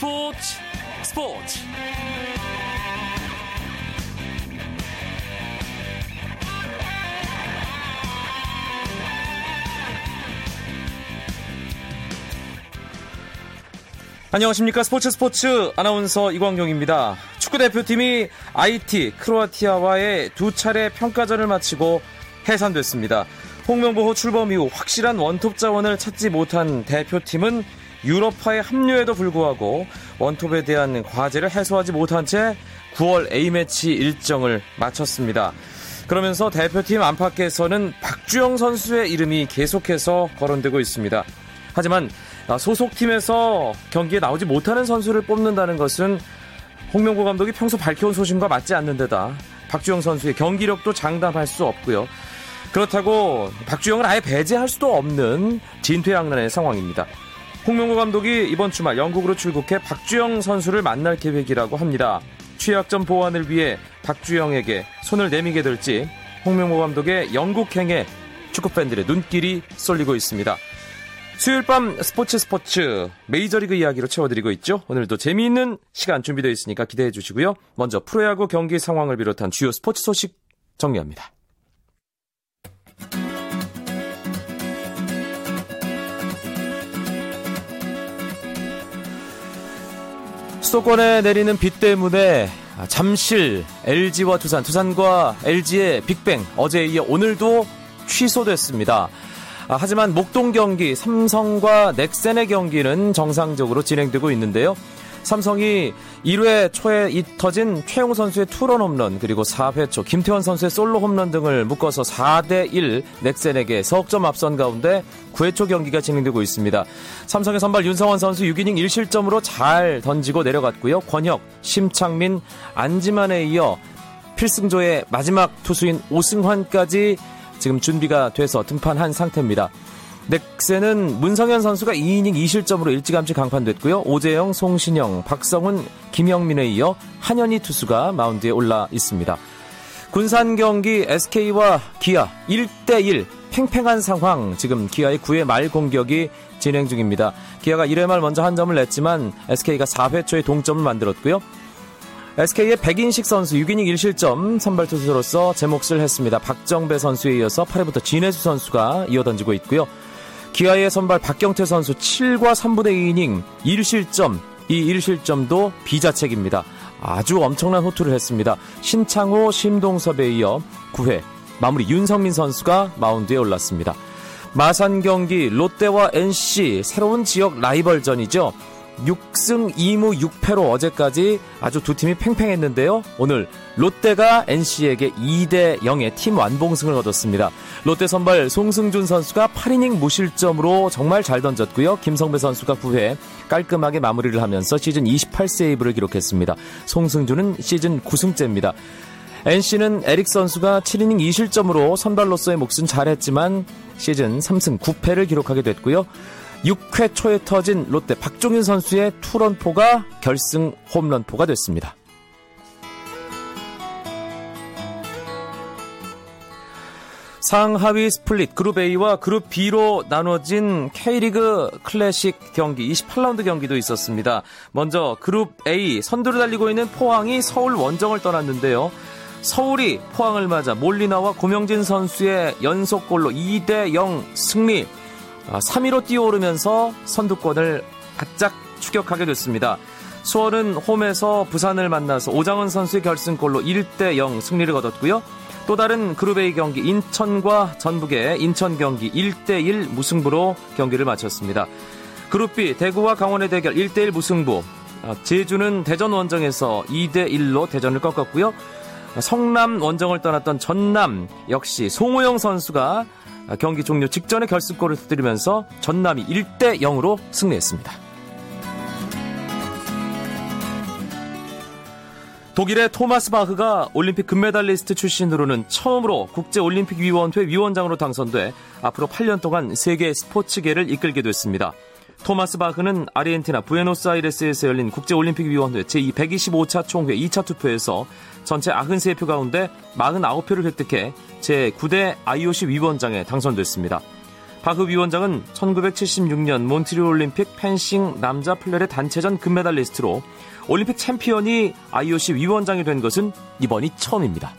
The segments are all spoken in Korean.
스포츠 스포츠 안녕하십니까 스포츠 스포츠 아나운서 이광용입니다. 축구 대표팀이 IT 크로아티아와의 두 차례 평가전을 마치고 해산됐습니다. 홍명보호 출범 이후 확실한 원톱 자원을 찾지 못한 대표팀은 유럽파의 합류에도 불구하고 원톱에 대한 과제를 해소하지 못한 채 9월 A매치 일정을 마쳤습니다. 그러면서 대표팀 안팎에서는 박주영 선수의 이름이 계속해서 거론되고 있습니다. 하지만 소속팀에서 경기에 나오지 못하는 선수를 뽑는다는 것은 홍명보 감독이 평소 밝혀온 소신과 맞지 않는 데다 박주영 선수의 경기력도 장담할 수 없고요. 그렇다고 박주영을 아예 배제할 수도 없는 진퇴양난의 상황입니다. 홍명보 감독이 이번 주말 영국으로 출국해 박주영 선수를 만날 계획이라고 합니다. 취약점 보완을 위해 박주영에게 손을 내미게 될지 홍명보 감독의 영국행에 축구팬들의 눈길이 쏠리고 있습니다. 수요일 밤 스포츠 스포츠 메이저리그 이야기로 채워드리고 있죠. 오늘도 재미있는 시간 준비되어 있으니까 기대해 주시고요. 먼저 프로야구 경기 상황을 비롯한 주요 스포츠 소식 정리합니다. 수도권에 내리는 비 때문에 잠실, LG와 두산, 두산과 LG의 빅뱅 어제에 이어 오늘도 취소됐습니다. 하지만 목동 경기, 삼성과 넥센의 경기는 정상적으로 진행되고 있는데요. 삼성이 1회 초에 터진 최용 선수의 투런 홈런 그리고 4회 초 김태원 선수의 솔로 홈런 등을 묶어서 4대 1 넥센에게 석점 앞선 가운데 9회 초 경기가 진행되고 있습니다. 삼성의 선발 윤성원 선수 6이닝 1실점으로 잘 던지고 내려갔고요. 권혁, 심창민, 안지만에 이어 필승조의 마지막 투수인 오승환까지 지금 준비가 돼서 등판한 상태입니다. 넥센은 문성현 선수가 2이닝 2실점으로 일찌감치 강판됐고요. 오재영, 송신영, 박성훈, 김영민에 이어 한현희 투수가 마운드에 올라 있습니다. 군산 경기 SK와 기아 1대1 팽팽한 상황 지금 기아의 9회 말 공격이 진행 중입니다. 기아가 1회 말 먼저 한 점을 냈지만 SK가 4회 초에 동점을 만들었고요. SK의 백인식 선수 6이닝 1실점 선발 투수로서 제 몫을 했습니다. 박정배 선수에 이어서 8회부터 진해수 선수가 이어던지고 있고요. 기아의 선발 박경태 선수 7과 3분의 2이닝 1실점, 이 1실점도 비자책입니다. 아주 엄청난 호투를 했습니다. 신창호, 심동섭에 이어 9회 마무리 윤성민 선수가 마운드에 올랐습니다. 마산 경기 롯데와 NC 새로운 지역 라이벌전이죠. 6승 2무 6패로 어제까지 아주 두 팀이 팽팽했는데요. 오늘 롯데가 NC에게 2대 0의 팀 완봉승을 거뒀습니다. 롯데 선발 송승준 선수가 8이닝 무실점으로 정말 잘 던졌고요. 김성배 선수가 9회 깔끔하게 마무리를 하면서 시즌 28세이브를 기록했습니다. 송승준은 시즌 9승째입니다. NC는 에릭 선수가 7이닝 2실점으로 선발로서의 몫은 잘했지만 시즌 3승 9패를 기록하게 됐고요. 6회 초에 터진 롯데 박종윤 선수의 투런포가 결승 홈런포가 됐습니다. 상하위 split 그룹 A와 그룹 B로 나눠진 K리그 클래식 경기 28라운드 경기도 있었습니다. 먼저 그룹 A 선두를 달리고 있는 포항이 서울 원정을 떠났는데요. 서울이 포항을 맞아 몰리나와 고명진 선수의 연속골로 2대 0 승리 3위로 아, 뛰어오르면서 선두권을 바짝 추격하게 됐습니다. 수원은 홈에서 부산을 만나서 오장원 선수의 결승골로 1대 0 승리를 거뒀고요. 또 다른 그룹 A 경기 인천과 전북의 인천 경기 1대 1 무승부로 경기를 마쳤습니다. 그룹 B 대구와 강원의 대결 1대 1 무승부. 아, 제주는 대전 원정에서 2대 1로 대전을 꺾었고요. 성남 원정을 떠났던 전남 역시 송호영 선수가 경기 종료 직전에 결승골을 터뜨리면서 전남이 1대 0으로 승리했습니다. 독일의 토마스 바흐가 올림픽 금메달리스트 출신으로는 처음으로 국제올림픽위원회 위원장으로 당선돼 앞으로 8년 동안 세계 스포츠계를 이끌게 됐습니다. 토마스 바흐는 아르헨티나 부에노스아이레스에서 열린 국제올림픽위원회 제125차 총회 2차 투표에서 전체 93표 가운데 49표를 획득해 제9대 IOC 위원장에 당선됐습니다. 박흡 위원장은 1976년 몬트리올 올림픽 펜싱 남자 플레레 단체전 금메달리스트로 올림픽 챔피언이 IOC 위원장이 된 것은 이번이 처음입니다.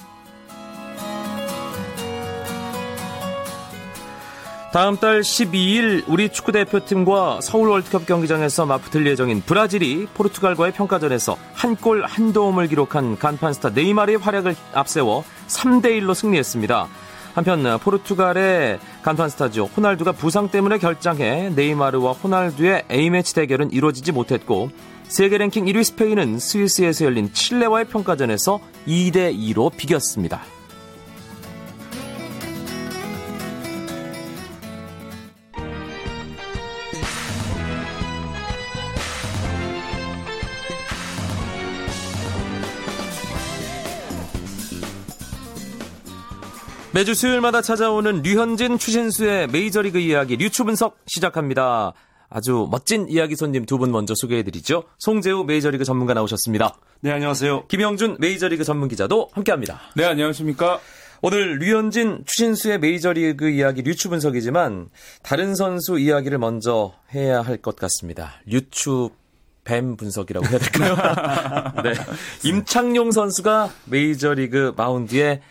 다음 달 12일 우리 축구대표팀과 서울 월드컵 경기장에서 맞붙을 예정인 브라질이 포르투갈과의 평가전에서 한 골 한 도움을 기록한 간판 스타 네이마르의 활약을 앞세워 3대1로 승리했습니다. 한편 포르투갈의 간판 스타죠. 호날두가 부상 때문에 결장해 네이마르와 호날두의 A매치 대결은 이루어지지 못했고 세계 랭킹 1위 스페인은 스위스에서 열린 칠레와의 평가전에서 2대2로 비겼습니다. 매주 수요일마다 찾아오는 류현진, 추신수의 메이저리그 이야기 류추 분석 시작합니다. 아주 멋진 이야기 손님 두 분 먼저 소개해드리죠. 송재우 메이저리그 전문가 나오셨습니다. 네, 안녕하세요. 김영준 메이저리그 전문 기자도 함께합니다. 네, 안녕하십니까. 오늘 류현진, 추신수의 메이저리그 이야기 류추 분석이지만 다른 선수 이야기를 먼저 해야 할 것 같습니다. 류추 뱀 분석이라고 해야 될까요? 네. 임창용 선수가 메이저리그 마운드에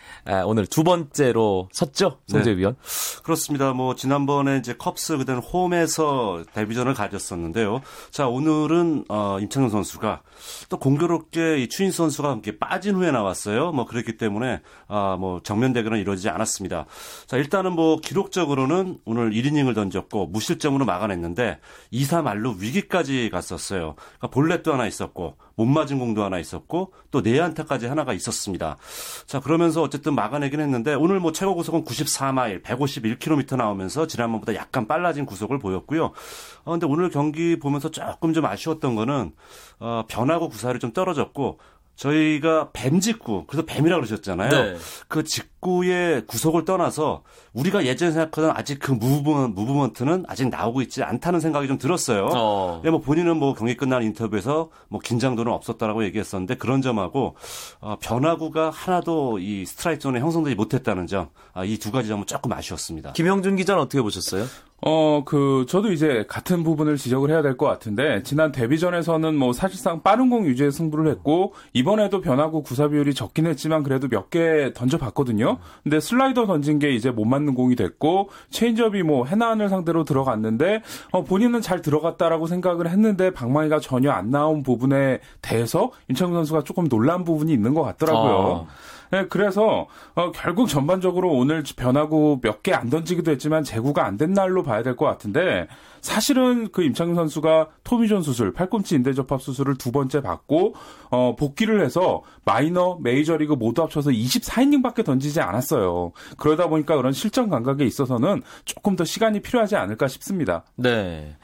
오늘 두 번째로 섰죠? 송재 네. 위원. 그렇습니다. 뭐 지난번에 이제 컵스 그대는 홈에서 데뷔전을 가졌었는데요. 자, 오늘은 어, 임창용 선수가 또 공교롭게 이 추인 선수가 함께 빠진 후에 나왔어요. 뭐 그렇기 때문에 아, 뭐 정면 대결은 이루어지지 않았습니다. 자, 일단은 뭐 기록적으로는 오늘 1이닝을 던졌고 무실점으로 막아냈는데 2사 말로 위기까지 갔었어요. 그러니까 볼넷도 하나 있었고 못 맞은 공도 하나 있었고 또 내안타까지 하나가 있었습니다. 자 그러면서 어쨌든 막아내긴 했는데 오늘 뭐 최고 구속은 94마일 151km 나오면서 지난번보다 약간 빨라진 구속을 보였고요. 어, 근데 오늘 경기 보면서 조금 좀 아쉬웠던 거는 어, 변하고 구사를 좀 떨어졌고 저희가 뱀 직구, 그래서 뱀이라고 그러셨잖아요. 네. 그 직 구의 구속을 떠나서 우리가 예전에 생각하던 아직 그 무브먼, 무브먼트는 아직 나오고 있지 않다는 생각이 좀 들었어요. 어. 뭐 본인은 뭐 경기 끝난 인터뷰에서 뭐 긴장도는 없었다라고 얘기했었는데 그런 점하고 어, 변화구가 하나도 이 스트라이크 존에 형성되지 못했다는 점, 아, 이 두 가지 점은 조금 아쉬웠습니다. 김영준 기자는 어떻게 보셨어요? 어, 그, 저도 이제 같은 부분을 지적을 해야 될 것 같은데, 지난 데뷔전에서는 뭐 사실상 빠른 공 위주의 승부를 했고, 이번에도 변화구 구사 비율이 적긴 했지만 그래도 몇 개 던져봤거든요? 근데 슬라이더 던진 게 이제 몸 맞는 공이 됐고, 체인지업이 뭐 해나한을 상대로 들어갔는데, 어, 본인은 잘 들어갔다라고 생각을 했는데, 방망이가 전혀 안 나온 부분에 대해서 임창용 선수가 조금 놀란 부분이 있는 것 같더라고요. 아. 네, 그래서 어, 결국 전반적으로 오늘 변화구 몇개 안 던지기도 했지만 재구가 안 된 날로 봐야 될 것 같은데 사실은 그 임창용 선수가 토미존 수술, 팔꿈치 인대 접합 수술을 두 번째 받고 어, 복귀를 해서 마이너, 메이저리그 모두 합쳐서 24이닝밖에 던지지 않았어요. 그러다 보니까 그런 실전 감각에 있어서는 조금 더 시간이 필요하지 않을까 싶습니다. 네.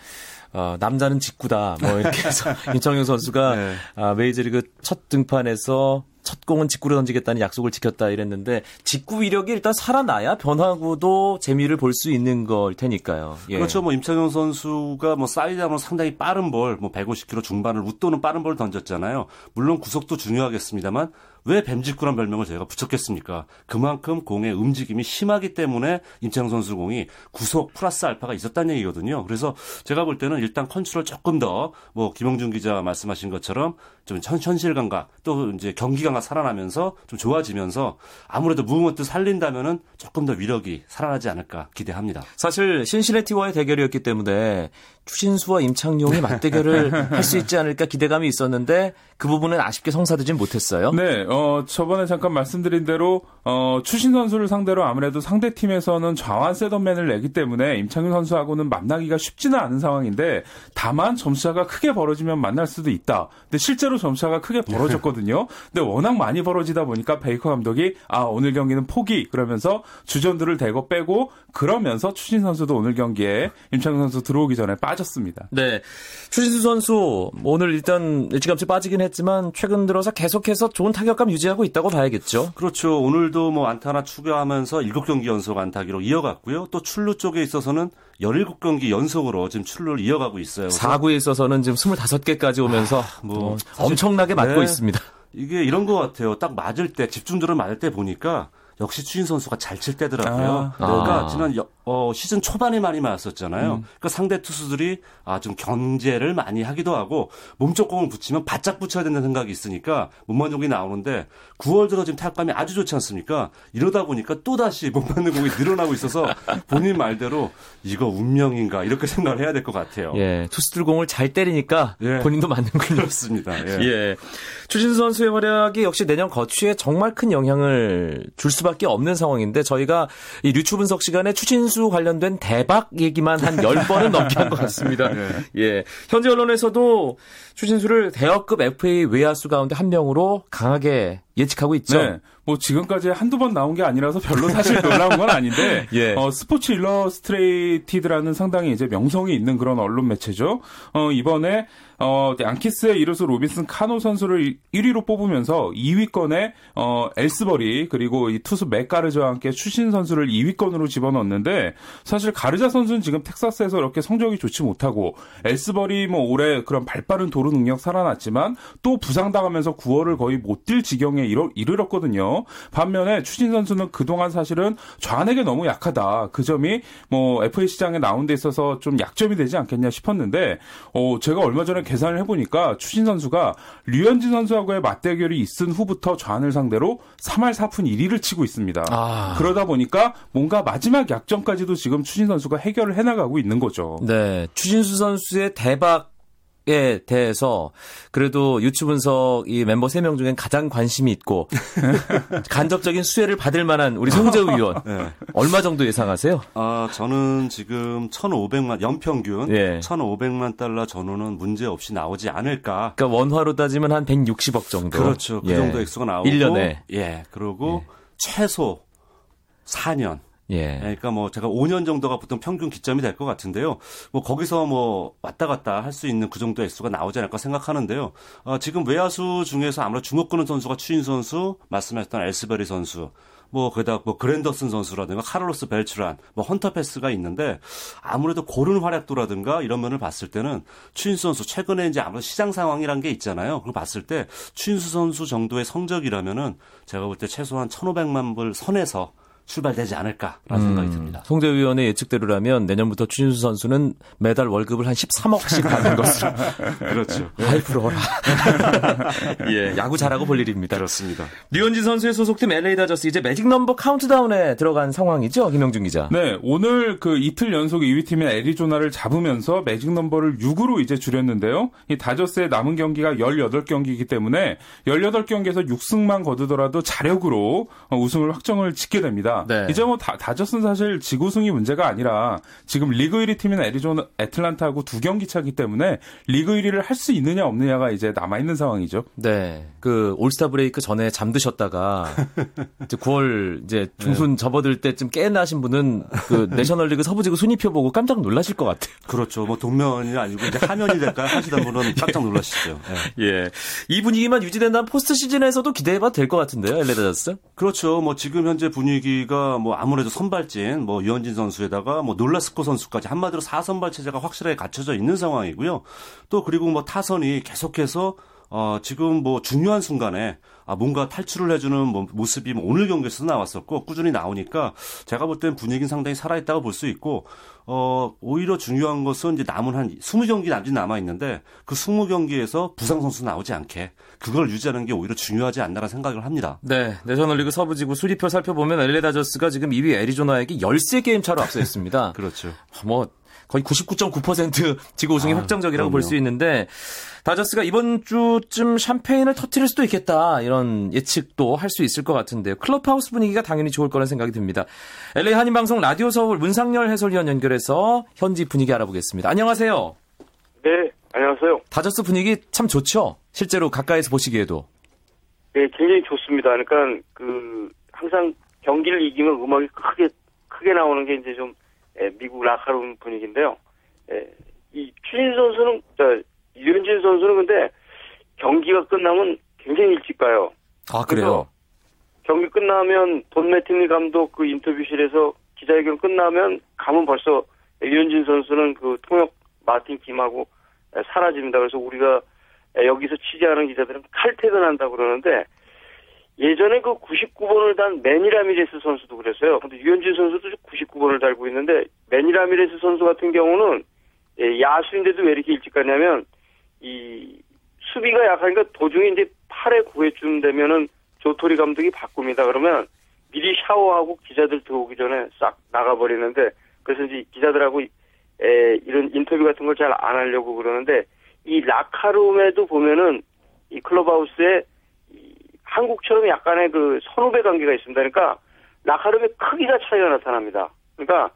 어, 남자는 직구다. 뭐 이렇게 해서 임창용 선수가 네. 아, 메이저리그 첫 등판에서 첫 공은 직구로 던지겠다는 약속을 지켰다 이랬는데 직구 위력이 일단 살아나야 변화구도 재미를 볼 수 있는 걸 테니까요. 예. 그렇죠. 뭐 임창용 선수가 뭐 사이드암 상당히 빠른 볼, 뭐 150km 중반을 웃도는 빠른 볼 던졌잖아요. 물론 구속도 중요하겠습니다만 왜 뱀직구란 별명을 저희가 붙였겠습니까? 그만큼 공의 움직임이 심하기 때문에 임창용 선수 공이 구속 플러스 알파가 있었다는 얘기거든요. 그래서 제가 볼 때는 일단 컨트롤 조금 더 뭐 김영준 기자 말씀하신 것처럼 좀 실전 감각 또 이제 경기 감각 살아나면서 좀 좋아지면서 아무래도 movement 살린다면은 조금 더 위력이 살아나지 않을까 기대합니다. 사실 신시내티와의 대결이었기 때문에 추신수와 임창용이 맞대결을 할 수 있지 않을까 기대감이 있었는데 그 부분은 아쉽게 성사되진 못했어요. 네, 어, 저번에 잠깐 말씀드린 대로 어, 추신 선수를 상대로 아무래도 상대 팀에서는 좌완 세던맨을 내기 때문에 임창용 선수하고는 만나기가 쉽지는 않은 상황인데 다만 점수차가 크게 벌어지면 만날 수도 있다. 근데 실제로 점수차가 크게 벌어졌거든요. 근데 워낙 많이 벌어지다 보니까 베이커 감독이 아 오늘 경기는 포기 그러면서 주전들을 대거 빼고 그러면서 추신 선수도 오늘 경기에 임창용 선수 들어오기 전에 빠 빠졌습니다. 네. 추신수 선수 오늘 일단 일찌감치 빠지긴 했지만 최근 들어서 계속해서 좋은 타격 감 유지하고 있다고 봐야겠죠. 그렇죠. 오늘도 뭐 안타 하나 추가하면서 7경기 연속 안타기로 이어갔고요. 또 출루 쪽에 있어서는 17경기 연속으로 지금 출루를 이어가고 있어요. 4구에 있어서는 지금 25개까지 오면서 아, 뭐 엄청나게 맞고 네. 있습니다. 이게 이런 것 같아요. 딱 맞을 때 집중도를 맞을 때 보니까 역시 추신 선수가 잘 칠 때더라고요. 아. 그러니까 아. 지난 어, 시즌 초반에 많이 맞았었잖아요. 음. 그러니까 상대 투수들이 아, 좀 견제를 많이 하기도 하고 몸쪽 공을 붙이면 바짝 붙여야 된다는 생각이 있으니까 몸만족이 나오는데 9월 들어 지금 타격감이 아주 좋지 않습니까? 이러다 보니까 또다시 못 맞는 공이 늘어나고 있어서 본인 말대로 이거 운명인가 이렇게 생각을 해야 될 것 같아요. 예, 투수들 공을 잘 때리니까 예. 본인도 맞는군요. 그렇습니다. 예. 예. 추신수 선수의 활약이 역시 내년 거취에 정말 큰 영향을 줄 수밖에 없는 상황인데 저희가 이 류추 분석 시간에 추신수 관련된 대박 얘기만 한 10번은 넘게 한 것 같습니다. 예. 현재 언론에서도 추신수를 대어급 FA 외야수 가운데 한 명으로 강하게 예측하고 있죠. 네. 뭐 지금까지 한두 번 나온 게 아니라서 별로 사실 놀라운 건 아닌데 예. 어, 스포츠 일러스트레이티드라는 상당히 이제 명성이 있는 그런 언론 매체죠. 어, 이번에 어, 양키스의 이루수 로빈슨 카노 선수를 1위로 뽑으면서 2위권에 어, 엘스버리 그리고 이 투수 맷 가르자와 함께 추신수 선수를 2위권으로 집어넣었는데 사실 가르자 선수는 지금 텍사스에서 이렇게 성적이 좋지 못하고 엘스버리 뭐 올해 그런 발빠른 도루 능력 살아났지만 또 부상당하면서 9월을 거의 못 뛸 지경에 이르, 이르렀거든요. 반면에 추신 선수는 그동안 사실은 좌안에게 너무 약하다. 그 점이 뭐 FA 시장에 나온 데 있어서 좀 약점이 되지 않겠냐 싶었는데 어, 제가 얼마 전에 계산을 해보니까 추신 선수가 류현진 선수하고의 맞대결이 있은 후부터 좌안을 상대로 3할 4푼 1위를 치고 있습니다. 아. 그러다 보니까 뭔가 마지막 약점까지도 지금 추신 선수가 해결을 해나가고 있는 거죠. 네. 추신수 선수의 대박 에 대해서 그래도 유튜브 분석 이 멤버 3명 중엔 가장 관심이 있고 간접적인 수혜를 받을 만한 우리 송재우 의원. 네. 얼마 정도 예상하세요? 아, 저는 지금 1,500만 연평균 예. 1,500만 달러 전후는 문제 없이 나오지 않을까. 그러니까 원화로 따지면 한 160억 정도. 그렇죠. 그 예. 정도 액수가 나오고 1년에. 예. 그리고 최소 4년. 예. 그러니까 뭐 제가 5년 정도가 보통 평균 기점이 될 것 같은데요. 뭐 거기서 뭐 왔다 갔다 할 수 있는 그 정도 액수가 나오지 않을까 생각하는데요. 어, 지금 외야수 중에서 아무래도 주목 끄는 선수가 추인 선수, 말씀하셨던 엘스베리 선수, 뭐 거기다 뭐 그랜더슨 선수라든가 카를로스 벨츠란, 뭐 헌터 패스가 있는데 아무래도 고른 활약도라든가 이런 면을 봤을 때는 추인수 선수 최근에 이제 아무래도 시장 상황이란 게 있잖아요. 그걸 봤을 때 추인수 선수 정도의 성적이라면은 제가 볼 때 최소한 1,500만 불 선에서 출발되지 않을까라는 생각이 듭니다. 송재우 위원의 예측대로라면 내년부터 추신수 선수는 매달 월급을 한 13억씩 받는 것으로. 그렇죠. 아이 부러워라. 예, 야구 잘하고 볼 일입니다. 그렇습니다. 류현진 선수의 소속팀 LA 다저스 이제 매직 넘버 카운트다운에 들어간 상황이죠, 김영준 기자. 네, 오늘 그 이틀 연속 2위 팀인 애리조나를 잡으면서 매직 넘버를 6으로 이제 줄였는데요. 이 다저스의 남은 경기가 18경기이기 때문에 18경기에서 6승만 거두더라도 자력으로 어, 우승을 확정을 짓게 됩니다. 네. 이제 뭐 다, 다저스는 사실 지구승이 문제가 아니라 지금 리그 1위 팀인 애리조나 애틀란타하고 두 경기 차기 때문에 리그 1위를 할 수 있느냐 없느냐가 이제 남아 있는 상황이죠. 네, 그 올스타 브레이크 전에 잠드셨다가 이제 9월 이제 중순 접어들 때쯤 깨어나신 분은 그 내셔널리그 서부지구 순위표 보고 깜짝 놀라실 것 같아요. 그렇죠. 뭐 동면이 아니고 이제 하면이 될까 하시던 분은 깜짝 놀라시죠. 예. 예, 이 분위기만 유지된다면 포스트 시즌에서도 기대해봐도 될 것 같은데요, LA 다저스. 그렇죠. 뭐 지금 현재 분위기 가 뭐 아무래도 선발진 뭐 유현진 선수에다가 뭐 놀라스코 선수까지 한마디로 4선발 체제가 확실하게 갖춰져 있는 상황이고요. 또 그리고 뭐 타선이 계속해서 어 지금 뭐 중요한 순간에 아 뭔가 탈출을 해주는 뭐 모습이 뭐 오늘 경기에서도 나왔었고 꾸준히 나오니까 제가 볼땐 분위기는 상당히 살아있다고 볼 수 있고 어 오히려 중요한 것은 이제 남은 한 20경기 남짓 남아 있는데 그 20경기에서 부상 선수 나오지 않게 그걸 유지하는 게 오히려 중요하지 않나라는 생각을 합니다. 네, 내셔널리그 서부지구 수리표 살펴보면 LA 다저스가 지금 2위 애리조나에게 13게임 차로 앞서 있습니다. 그렇죠. 뭐 거의 99.9% 지구 우승이 아, 확정적이라고 볼 수. 있는데 다저스가 이번 주쯤 샴페인을 터트릴 수도 있겠다 이런 예측도 할 수 있을 것 같은데요. 클럽하우스 분위기가 당연히 좋을 거라는 생각이 듭니다. LA 한인방송 라디오 서울 문상열 해설위원 연결해서 현지 분위기 알아보겠습니다. 안녕하세요. 네, 안녕하세요. 다저스 분위기 참 좋죠? 실제로 가까이서 보시기에도. 네, 굉장히 좋습니다. 그러니까 그 항상 경기를 이기면 음악이 크게 크게 나오는 게 이제 좀 예, 미국 라카룸 분위기인데요. 예, 이 추진 선수는 저 유현진 선수는 근데 경기가 끝나면 굉장히 일찍 가요. 아 그래요? 경기 끝나면 돈 매팅리 감독 그 인터뷰실에서 기자회견 끝나면 가면 벌써 유현진 선수는 그 통역 마틴 김하고 사라집니다. 그래서 우리가 여기서 취재하는 기자들은 칼퇴근한다 고 그러는데 예전에 그 99번을 단 매니라미레스 선수도 그랬어요. 근데 유현진 선수도 99번을 달고 있는데 라미레스 선수 같은 경우는 예, 야수인데도 왜 이렇게 일찍 갔냐면 이 수비가 약하니까 도중에 이제 8회 9회쯤 되면은 조토리 감독이 바꿉니다. 그러면 미리 샤워하고 기자들 들어오기 전에 싹 나가버리는데 그래서 이제 기자들하고 에, 이런 인터뷰 같은 걸 잘 안 하려고 그러는데 이 라커룸에도 보면은 이 클럽하우스에 이 한국처럼 약간의 그 선후배 관계가 있습니다. 그러니까 라커룸의 크기가 차이가 나타납니다. 그러니까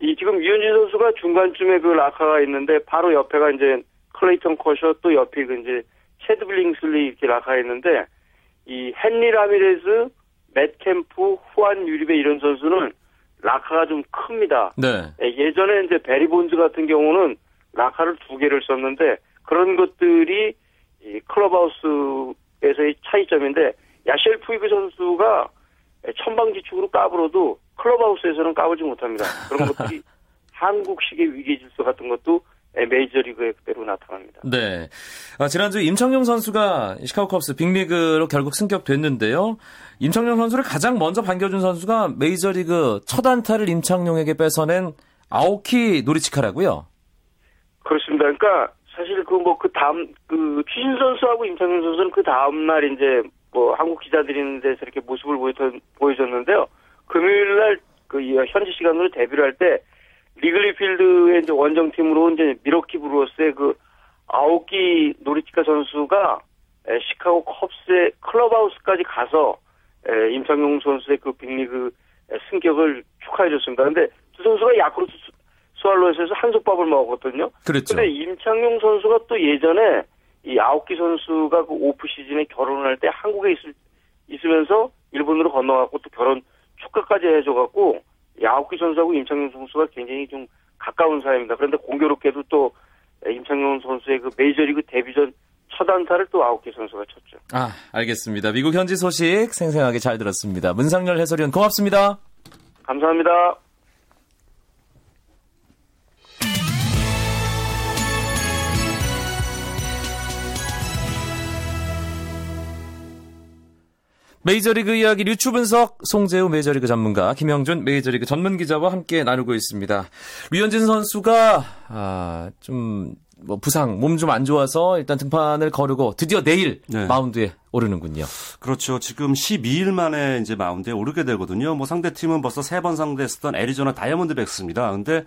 이 지금 류현진 선수가 중간쯤에 그 라커가 있는데 바로 옆에가 이제 클레이튼 커쇼 또 옆에 그 이제 채드 빌링슬리 이렇게 라커가 있는데 이 핸리 라미레스, 맷 캠프, 후안 유리베 이런 선수는 라커가 좀 큽니다. 네. 예, 예전에 이제 배리 본즈 같은 경우는 라커를 두 개를 썼는데 그런 것들이 이 클럽하우스 에서의 차이점인데 야시엘 푸이그 선수가 천방지축으로 까불어도 클럽하우스에서는 까불지 못합니다. 그런 것들이 한국식의 위계 질서 같은 것도 메이저리그에 그대로 나타납니다. 네. 아, 지난주 임창용 선수가 시카고 컵스 빅리그로 결국 승격됐는데요. 임창용 선수를 가장 먼저 반겨준 선수가 메이저리그 첫 안타를 임창용에게 뺏어낸 아오키 노리치카라고요. 그렇습니다. 그러니까 사실 그 뭐 그 다음 그 추신 선수하고 임창용 선수는 그 다음 날 이제 뭐 한국 기자들이 있는 데서 이렇게 모습을 보여줬는데요. 금요일 날그 현지 시간으로 데뷔를 할 때 리글리 필드의 이제 원정팀으로 이제 밀워키 브루어스의 그 아오키 노리치카 선수가 시카고 컵스의 클럽하우스까지 가서 임창용 선수의 그 빅리그 승격을 축하해줬습니다. 근데 두 선수가 야쿠르트 스왈로스에서 한솥밥을 먹었거든요. 그렇죠. 근데 임창용 선수가 또 예전에 이 아오키 선수가 그 오프 시즌에 결혼을 할 때 한국에 있을, 있으면서 일본으로 건너갔고 또 결혼 축하까지 해줘갖고 아오키 선수하고 임창용 선수가 굉장히 좀 가까운 사이입니다. 그런데 공교롭게도 또 임창용 선수의 그 메이저리그 데뷔전 첫 안타를 또 아오키 선수가 쳤죠. 아, 알겠습니다. 미국 현지 소식 생생하게 잘 들었습니다. 문상열 해설위원 고맙습니다. 감사합니다. 메이저리그 이야기 류추 분석 송재우 메이저리그 전문가 김영준 메이저리그 전문 기자와 함께 나누고 있습니다. 류현진 선수가 아, 좀 뭐 부상 몸 좀 안 좋아서 일단 등판을 거르고 드디어 내일 네. 마운드에 오르는군요. 그렇죠. 지금 12일 만에 이제 마운드에 오르게 되거든요. 뭐 상대 팀은 벌써 세 번 상대했었던 애리조나 다이아몬드백스입니다. 근데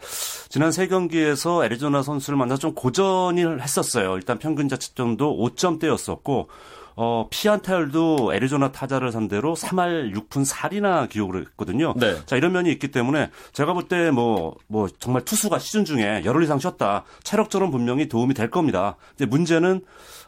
지난 세 경기에서 애리조나 선수를 만나 좀 고전을 했었어요. 일단 평균 자책점도 5점대였었고 어, 피안타율도 애리조나 타자를 상대로 3할 6푼 4리나 기록을 했거든요. 네. 자, 이런 면이 있기 때문에 제가 볼 때 뭐, 뭐, 정말 투수가 시즌 중에 열흘 이상 쉬었다. 체력적으로 분명히 도움이 될 겁니다. 이제 문제는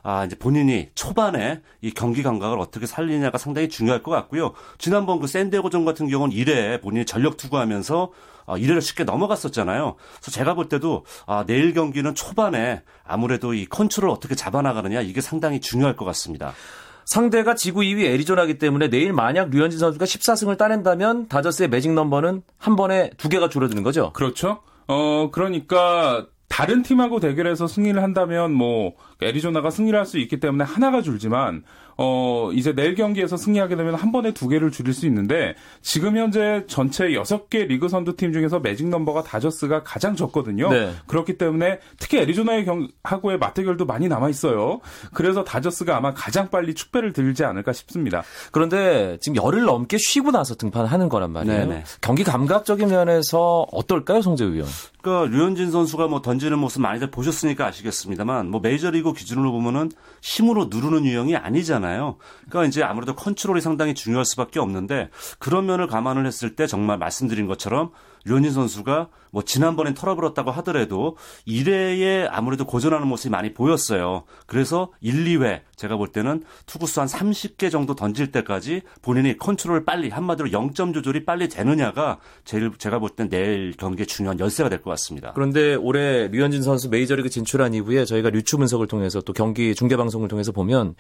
아, 이제 본인이 초반에 이 경기 감각을 어떻게 살리냐가 상당히 중요할 것 같고요. 지난번 그 샌디에고전 같은 경우는 1회 본인이 전력 투구하면서 아, 1회를 쉽게 넘어갔었잖아요. 그래서 제가 볼 때도 아, 내일 경기는 초반에 아무래도 이 컨트롤을 어떻게 잡아나가느냐 이게 상당히 중요할 것 같습니다. 상대가 지구 2위 애리조나기 때문에 내일 만약 류현진 선수가 14승을 따낸다면 다저스의 매직 넘버는 한 번에 두 개가 줄어드는 거죠. 그렇죠. 어, 그러니까 다른 팀하고 대결해서 승리를 한다면 뭐 애리조나가 승리를 할 수 있기 때문에 하나가 줄지만 어 이제 내일 경기에서 승리하게 되면 한 번에 두 개를 줄일 수 있는데 지금 현재 전체 6개 리그 선두 팀 중에서 매직 넘버가 다저스가 가장 적거든요. 네. 그렇기 때문에 특히 애리조나의 경 하고의 맞대결도 많이 남아 있어요. 그래서 다저스가 아마 가장 빨리 축배를 들지 않을까 싶습니다. 그런데 지금 열흘 넘게 쉬고 나서 등판하는 거란 말이에요. 네네. 경기 감각적인 면에서 어떨까요, 송재우 위원? 그러니까 류현진 선수가 뭐 던지는 모습 많이들 보셨으니까 아시겠습니다만 뭐 메이저리그 기준으로 보면은 힘으로 누르는 유형이 아니잖아요. 그러니까 이제 아무래도 컨트롤이 상당히 중요할 수밖에 없는데 그런 면을 감안을 했을 때 정말 말씀드린 것처럼 류현진 선수가 뭐 지난번엔 털어버렸다고 하더라도 1회에 아무래도 고전하는 모습이 많이 보였어요. 그래서 1, 2회 제가 볼 때는 투구수 한 30개 정도 던질 때까지 본인이 컨트롤 빨리 한마디로 0점 조절이 빨리 되느냐가 제일 제가 볼땐 내일 경기에 중요한 열쇠가 될 것 같습니다. 그런데 올해 류현진 선수 메이저리그 진출한 이후에 저희가 류추 분석을 통해서 또 경기 중계 방송을 통해서 보면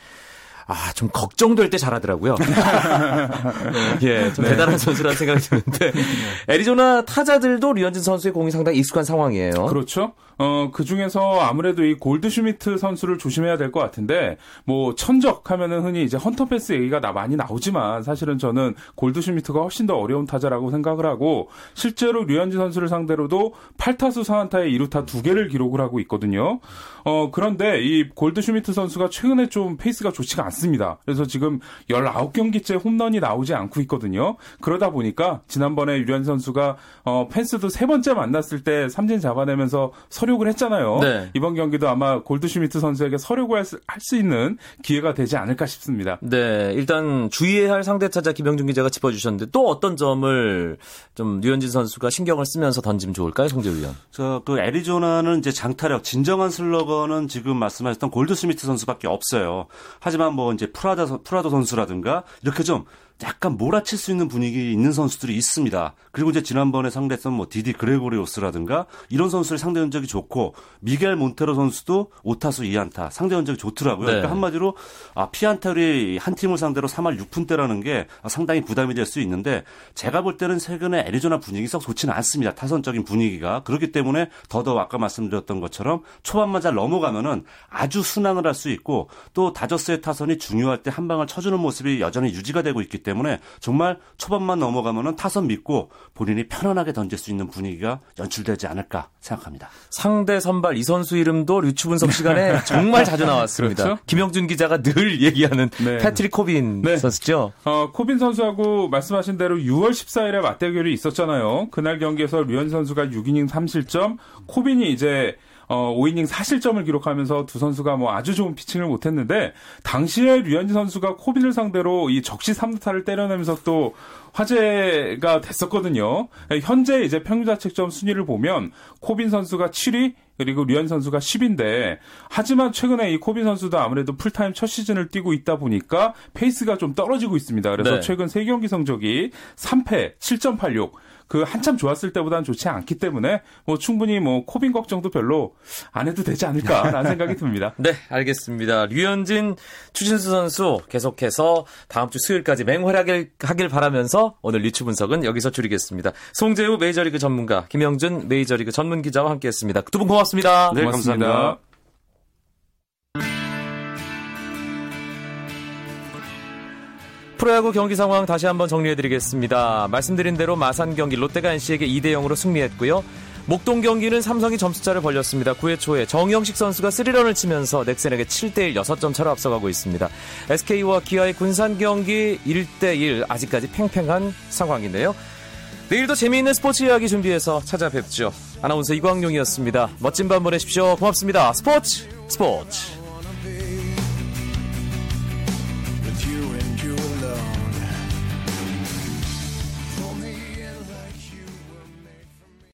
아, 좀 걱정될 때 잘하더라고요. 예, 좀 대단한 선수라는 생각이 드는데 애리조나 타자들도 류현진 선수의 공이 상당히 익숙한 상황이에요. 그렇죠. 어, 그 중에서 아무래도 이 골드슈미트 선수를 조심해야 될 것 같은데, 뭐, 천적 하면은 흔히 이제 헌터 펜스 얘기가 나, 많이 나오지만, 사실은 저는 골드슈미트가 훨씬 더 어려운 타자라고 생각을 하고, 실제로 류현진 선수를 상대로도 8타수 4안타에 2루타 2개를 기록을 하고 있거든요. 어, 그런데 이 골드슈미트 선수가 최근에 좀 페이스가 좋지가 않습니다. 그래서 지금 19경기째 홈런이 나오지 않고 있거든요. 그러다 보니까, 지난번에 류현진 선수가, 어, 펜스도 세 번째 만났을 때 삼진 잡아내면서 서력을 했잖아요. 네. 이번 경기도 아마 골드슈미트 선수에게 서력을 할수 있는 기회가 되지 않을까 싶습니다. 네, 일단 주의해야 할 상대 타자 김영준 기자가 짚어주셨는데 또 어떤 점을 좀 류현진 선수가 신경을 쓰면서 던지면 좋을까요, 송재우 위원? 저그 애리조나는 이제 장타력 진정한 슬러거는 지금 말씀하셨던 골드스미트 선수밖에 없어요. 하지만 뭐 이제 프라다 프라도 선수라든가 이렇게 좀 약간 몰아칠 수 있는 분위기 있는 선수들이 있습니다. 그리고 이제 지난번에 상대했던 뭐 디디 그레고리우스라든가 이런 선수들 상대 전적이 좋고 미겔 몬테로 선수도 5타수 2안타 상대 전적이 좋더라고요. 네. 그러니까 한마디로 아, 피안타율이 한 팀을 상대로 3할 6푼대라는 게 상당히 부담이 될 수 있는데 제가 볼 때는 최근에 애리조나 분위기 썩 좋지는 않습니다. 타선적인 분위기가 그렇기 때문에 더더 아까 말씀드렸던 것처럼 초반만 잘 넘어가면은 아주 순항을 할 수 있고 또 다저스의 타선이 중요할 때 한 방을 쳐주는 모습이 여전히 유지가 되고 있기 때문에 정말 초반만 넘어가면은 타선 믿고 본인이 편안하게 던질 수 있는 분위기가 연출되지 않을까 생각합니다. 상대 선발 이 선수 이름도 류추 분석 시간에 정말 자주 나왔습니다. 그렇죠? 김영준 기자가 늘 얘기하는 네. 패트릭 코빈 네. 선수죠. 어, 코빈 선수하고 말씀하신 대로 6월 14일에 맞대결이 있었잖아요. 그날 경기에서 류현진 선수가 6이닝 3실점, 코빈이 이제 어, 5이닝 4실점을 기록하면서 두 선수가 뭐 아주 좋은 피칭을 못했는데 당시에 류현진 선수가 코빈을 상대로 이 적시 3루타를 때려내면서 또 화제가 됐었거든요. 현재 이제 평균자책점 순위를 보면 코빈 선수가 7위 그리고 류현진 선수가 10위인데 하지만 최근에 이 코빈 선수도 아무래도 풀타임 첫 시즌을 뛰고 있다 보니까 페이스가 좀 떨어지고 있습니다. 그래서 네. 최근 3경기 성적이 3패 7.86 그 한참 좋았을 때보다는 좋지 않기 때문에 뭐 충분히 뭐 코빈 걱정도 별로 안 해도 되지 않을까라는 생각이 듭니다. 네, 알겠습니다. 류현진, 추신수 선수 계속해서 다음 주 수요일까지 맹활약을 하길 바라면서 오늘 류추 분석은 여기서 줄이겠습니다. 송재우 메이저리그 전문가, 김영준 메이저리그 전문 기자와 함께했습니다. 두 분 고맙습니다. 네, 고맙습니다. 감사합니다. 프로야구 경기 상황 다시 한번 정리해드리겠습니다. 말씀드린 대로 마산 경기 롯데가 NC에게 2대 0으로 승리했고요. 목동 경기는 삼성이 점수차를 벌렸습니다. 9회 초에 정영식 선수가 3런을 치면서 넥센에게 7대1 6점 차로 앞서가고 있습니다. SK와 기아의 군산 경기 1대1 아직까지 팽팽한 상황인데요. 내일도 재미있는 스포츠 이야기 준비해서 찾아뵙죠. 아나운서 이광용이었습니다. 멋진 밤 보내십시오. 고맙습니다. 스포츠 스포츠